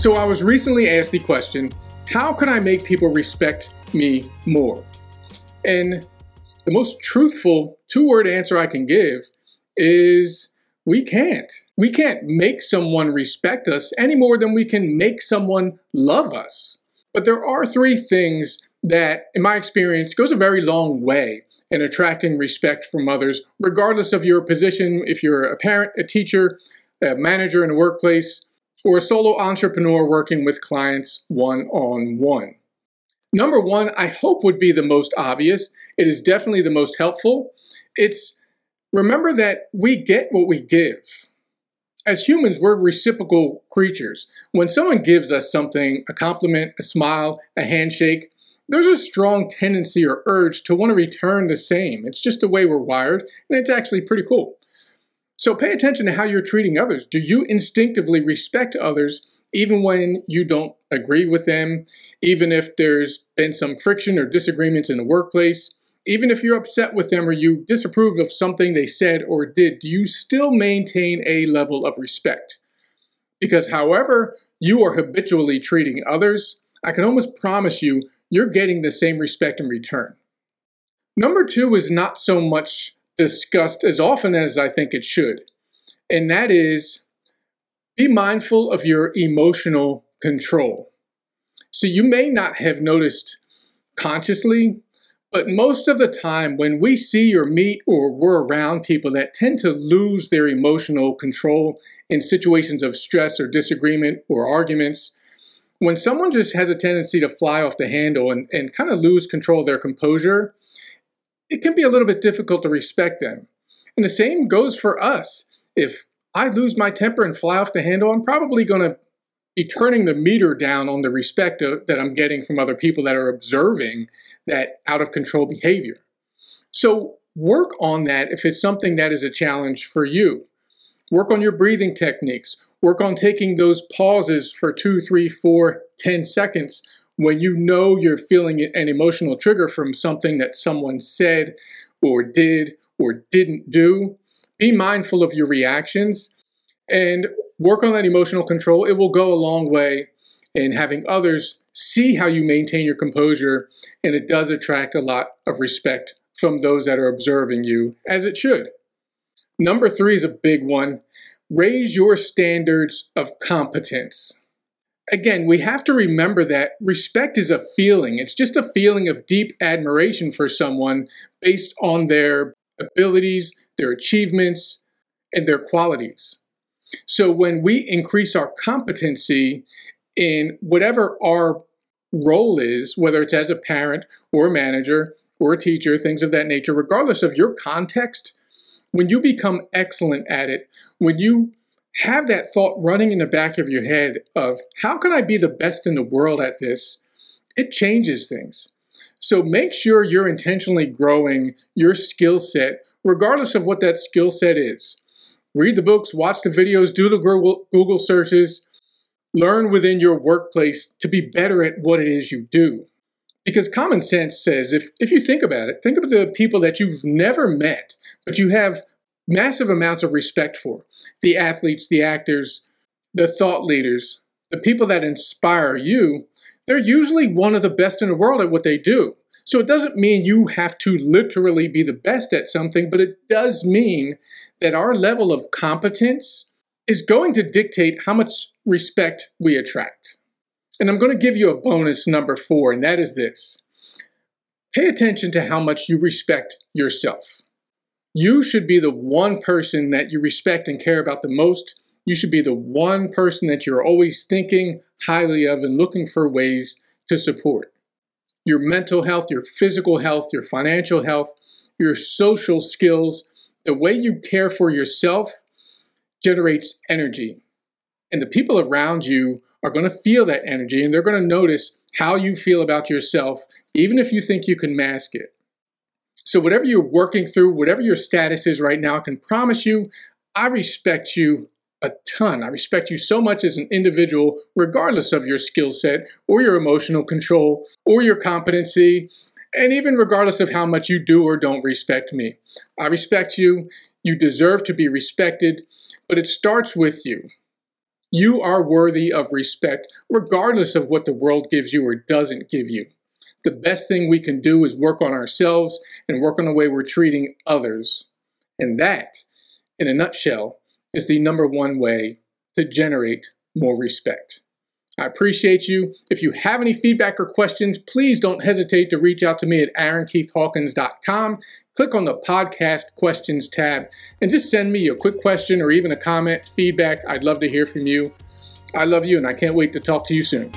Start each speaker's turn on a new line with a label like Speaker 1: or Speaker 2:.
Speaker 1: So I was recently asked the question how can I make people respect me more? And the most truthful two word answer I can give is we can't. We can't make someone respect us any more than we can make someone love us. But there are three things that, in my experience, goes a very long way in attracting respect from others, regardless of your position, if you're a parent, a teacher, a manager in a workplace, or a solo entrepreneur working with clients one on one. Number one, I hope would be the most obvious. It is definitely the most helpful. It's remember that we get what we give. As humans, we're reciprocal creatures. When someone gives us something, a compliment, a smile, a handshake, there's a strong tendency or urge to want to return the same. It's just the way we're wired, and it's actually pretty cool. So pay attention to how you're treating others. Do you instinctively respect others even when you don't agree with them, even if there's been some friction or disagreements in the workplace, even if you're upset with them or you disapprove of something they said or did, do you still maintain a level of respect? Because however you are habitually treating others, I can almost promise you you're getting the same respect in return. Number two is not so much discussed as often as I think it should, and that is be mindful of your emotional control. So you may not have noticed consciously, but most of the time when we see or meet or we're around people that tend to lose their emotional control in situations of stress or disagreement or arguments, when someone just has a tendency to fly off the handle and, and kind of lose control of their composure, it can be a little bit difficult to respect them. And the same goes for us. If I lose my temper and fly off the handle, I'm probably going to be turning the meter down on the respect that I'm getting from other people that are observing that out of control behavior. So work on that if it's something that is a challenge for you. Work on your breathing techniques. Work on taking those pauses for two, three, four, ten seconds when you know you're feeling an emotional trigger from something that someone said or did or didn't do be mindful of your reactions and work on that emotional control. It will go a long way in having others see how you maintain your composure, and it does attract a lot of respect from those that are observing you, as it should. Number three is a big one raise your standards of competence. Again, we have to remember that respect is a feeling. It's just a feeling of deep admiration for someone based on their abilities, their achievements, and their qualities. So when we increase our competency in whatever our role is, whether it's as a parent or a manager or a teacher, things of that nature, regardless of your context, when you become excellent at it, when you have that thought running in the back of your head of how can I be the best in the world at this, it changes things. So make sure you're intentionally growing your skill set regardless of what that skill set is. Read the books, watch the videos, do the Google, searches, learn within your workplace to be better at what it is you do. Because common sense says if, if you think about it, think of the people that you've never met, but you have massive amounts of respect for the athletes, the actors, the thought leaders, the people that inspire you. They're usually one of the best in the world at what they do. So it doesn't mean you have to literally be the best at something, but it does mean that our level of competence is going to dictate how much respect we attract. And I'm going to give you a bonus number four, and that is this pay attention to how much you respect yourself. You should be the one person that you respect and care about the most. You should be the one person that you're always thinking highly of and looking for ways to support your mental health, your physical health, your financial health, your social skills, the way you care for yourself generates energy. And the people around you are going to feel that energy and they're going to notice how you feel about yourself, even if you think you can mask it. So, whatever you're working through, whatever your status is right now, I can promise you, I respect you a ton. I respect you so much as an individual, regardless of your skill set or your emotional control or your competency, and even regardless of how much you do or don't respect me. I respect you. You deserve to be respected, but it starts with you. You are worthy of respect, regardless of what the world gives you or doesn't give you. The best thing we can do is work on ourselves and work on the way we're treating others. And that, in a nutshell, is the number one way to generate more respect. I appreciate you. If you have any feedback or questions, please don't hesitate to reach out to me at aaronkeithhawkins.com. Click on the podcast questions tab and just send me a quick question or even a comment, feedback. I'd love to hear from you. I love you and I can't wait to talk to you soon.